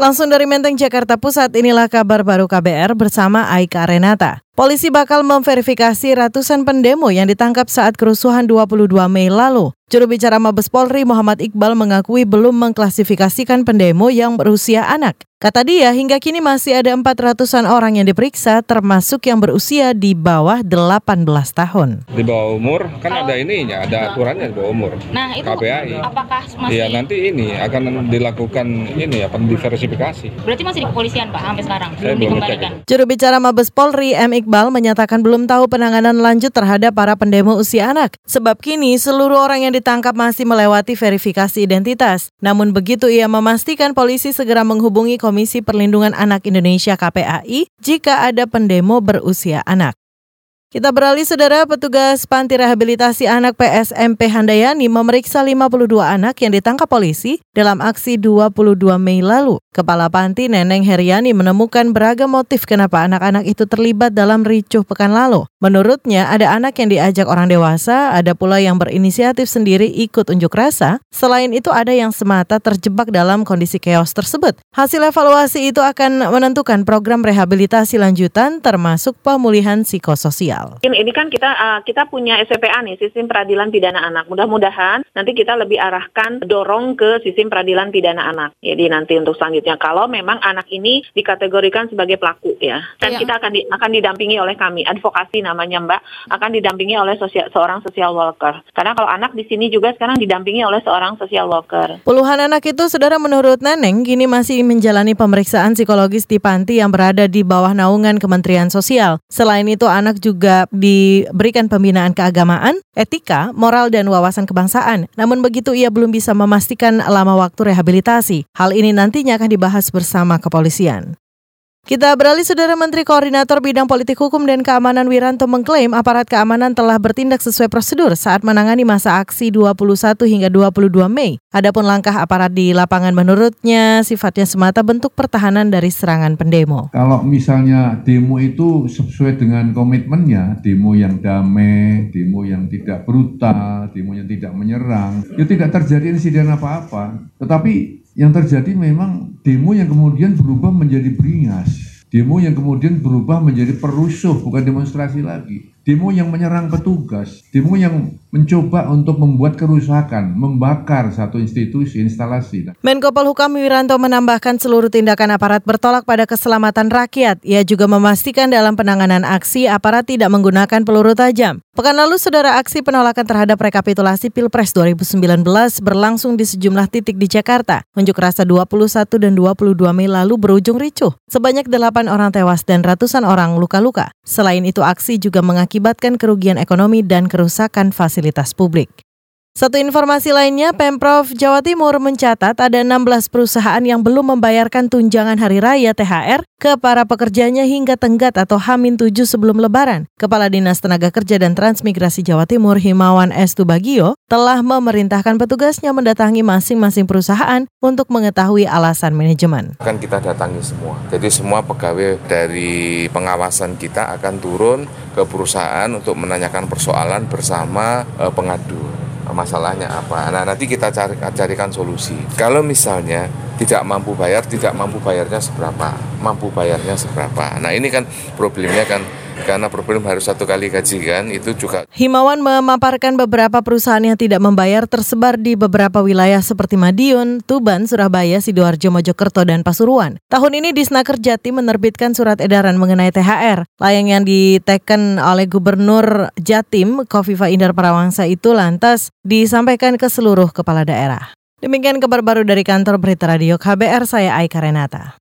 Langsung dari Menteng, Jakarta Pusat, inilah kabar baru KBR bersama Aika Renata. Polisi bakal memverifikasi ratusan pendemo yang ditangkap saat kerusuhan 22 Mei lalu. Juru bicara Mabes Polri Muhammad Iqbal mengakui belum mengklasifikasikan pendemo yang berusia anak. Kata dia, hingga kini masih ada 400-an orang yang diperiksa, termasuk yang berusia di bawah 18 tahun. Di bawah umur, kan ada ininya, ada aturannya di bawah umur. Nah, itu KPAI. apakah masih Iya, nanti ini akan dilakukan ini apa diversifikasi. berarti masih di kepolisian Pak sampai sekarang belum dikembalikan. Juru bicara Mabes Polri M. Iqbal menyatakan belum tahu penanganan lanjut terhadap para pendemo usia anak. Sebab kini seluruh orang yang ditangkap masih melewati verifikasi identitas. Namun begitu ia memastikan polisi segera menghubungi Komisi Perlindungan Anak Indonesia KPAI jika ada pendemo berusia anak. Kita beralih saudara petugas panti rehabilitasi anak PSMP Handayani memeriksa 52 anak yang ditangkap polisi dalam aksi 22 Mei lalu. Kepala panti Neneng Heriani menemukan beragam motif kenapa anak-anak itu terlibat dalam ricuh pekan lalu. Menurutnya ada anak yang diajak orang dewasa, ada pula yang berinisiatif sendiri ikut unjuk rasa. Selain itu ada yang semata terjebak dalam kondisi chaos tersebut. Hasil evaluasi itu akan menentukan program rehabilitasi lanjutan termasuk pemulihan psikososial. Mungkin ini kan kita uh, kita punya SPPA nih, sistem peradilan pidana anak. Mudah-mudahan nanti kita lebih arahkan dorong ke sistem peradilan pidana anak. Jadi nanti untuk selanjutnya kalau memang anak ini dikategorikan sebagai pelaku ya, dan Iya. kita akan di, akan didampingi oleh kami advokasi namanya Mbak, akan didampingi oleh sosial, seorang social worker. Karena kalau anak di sini juga sekarang didampingi oleh seorang social worker. Puluhan anak itu, saudara menurut Neneng, kini masih menjalani pemeriksaan psikologis di panti yang berada di bawah naungan Kementerian Sosial. Selain itu, anak juga diberikan pembinaan keagamaan, etika, moral, dan wawasan kebangsaan. Namun begitu ia belum bisa memastikan lama waktu rehabilitasi. Hal ini nantinya akan dibahas bersama kepolisian. Kita beralih Saudara Menteri Koordinator Bidang Politik Hukum dan Keamanan Wiranto mengklaim aparat keamanan telah bertindak sesuai prosedur saat menangani masa aksi 21 hingga 22 Mei. Adapun langkah aparat di lapangan menurutnya sifatnya semata bentuk pertahanan dari serangan pendemo. Kalau misalnya demo itu sesuai dengan komitmennya, demo yang damai, demo yang tidak brutal, demo yang tidak menyerang, ya tidak terjadi insiden apa-apa. Tetapi yang terjadi memang demo yang kemudian berubah menjadi beringas. Demo yang kemudian berubah menjadi perusuh, bukan demonstrasi lagi. Demo yang menyerang petugas, demo yang mencoba untuk membuat kerusakan, membakar satu institusi, instalasi. Menko Polhukam Wiranto menambahkan seluruh tindakan aparat bertolak pada keselamatan rakyat. Ia juga memastikan dalam penanganan aksi aparat tidak menggunakan peluru tajam. Pekan lalu, saudara aksi penolakan terhadap rekapitulasi Pilpres 2019 berlangsung di sejumlah titik di Jakarta. Unjuk rasa 21 dan 22 Mei lalu berujung ricuh. Sebanyak 8 orang tewas dan ratusan orang luka-luka. Selain itu, aksi juga mengakibatkan kerugian ekonomi dan kerusakan fasilitas publik. Satu informasi lainnya, Pemprov Jawa Timur mencatat ada 16 perusahaan yang belum membayarkan tunjangan hari raya THR ke para pekerjanya hingga tenggat atau Hamin 7 sebelum lebaran. Kepala Dinas Tenaga Kerja dan Transmigrasi Jawa Timur Himawan Estu Bagio telah memerintahkan petugasnya mendatangi masing-masing perusahaan untuk mengetahui alasan manajemen. akan kita datangi semua. Jadi semua pegawai dari pengawasan kita akan turun ke perusahaan untuk menanyakan persoalan bersama eh, pengadu. Masalahnya apa? Nah nanti kita cari, carikan solusi. Kalau misalnya tidak mampu bayar, tidak mampu bayarnya seberapa? Mampu bayarnya seberapa? Nah ini kan problemnya kan karena problem harus satu kali gaji kan itu juga Himawan memaparkan beberapa perusahaan yang tidak membayar tersebar di beberapa wilayah seperti Madiun, Tuban, Surabaya, Sidoarjo, Mojokerto, dan Pasuruan. Tahun ini Disnaker Jatim menerbitkan surat edaran mengenai THR. Layang yang diteken oleh Gubernur Jatim, Kofifa Indar Parawangsa itu lantas disampaikan ke seluruh kepala daerah. Demikian kabar baru dari kantor Berita Radio KBR, saya Aika Renata.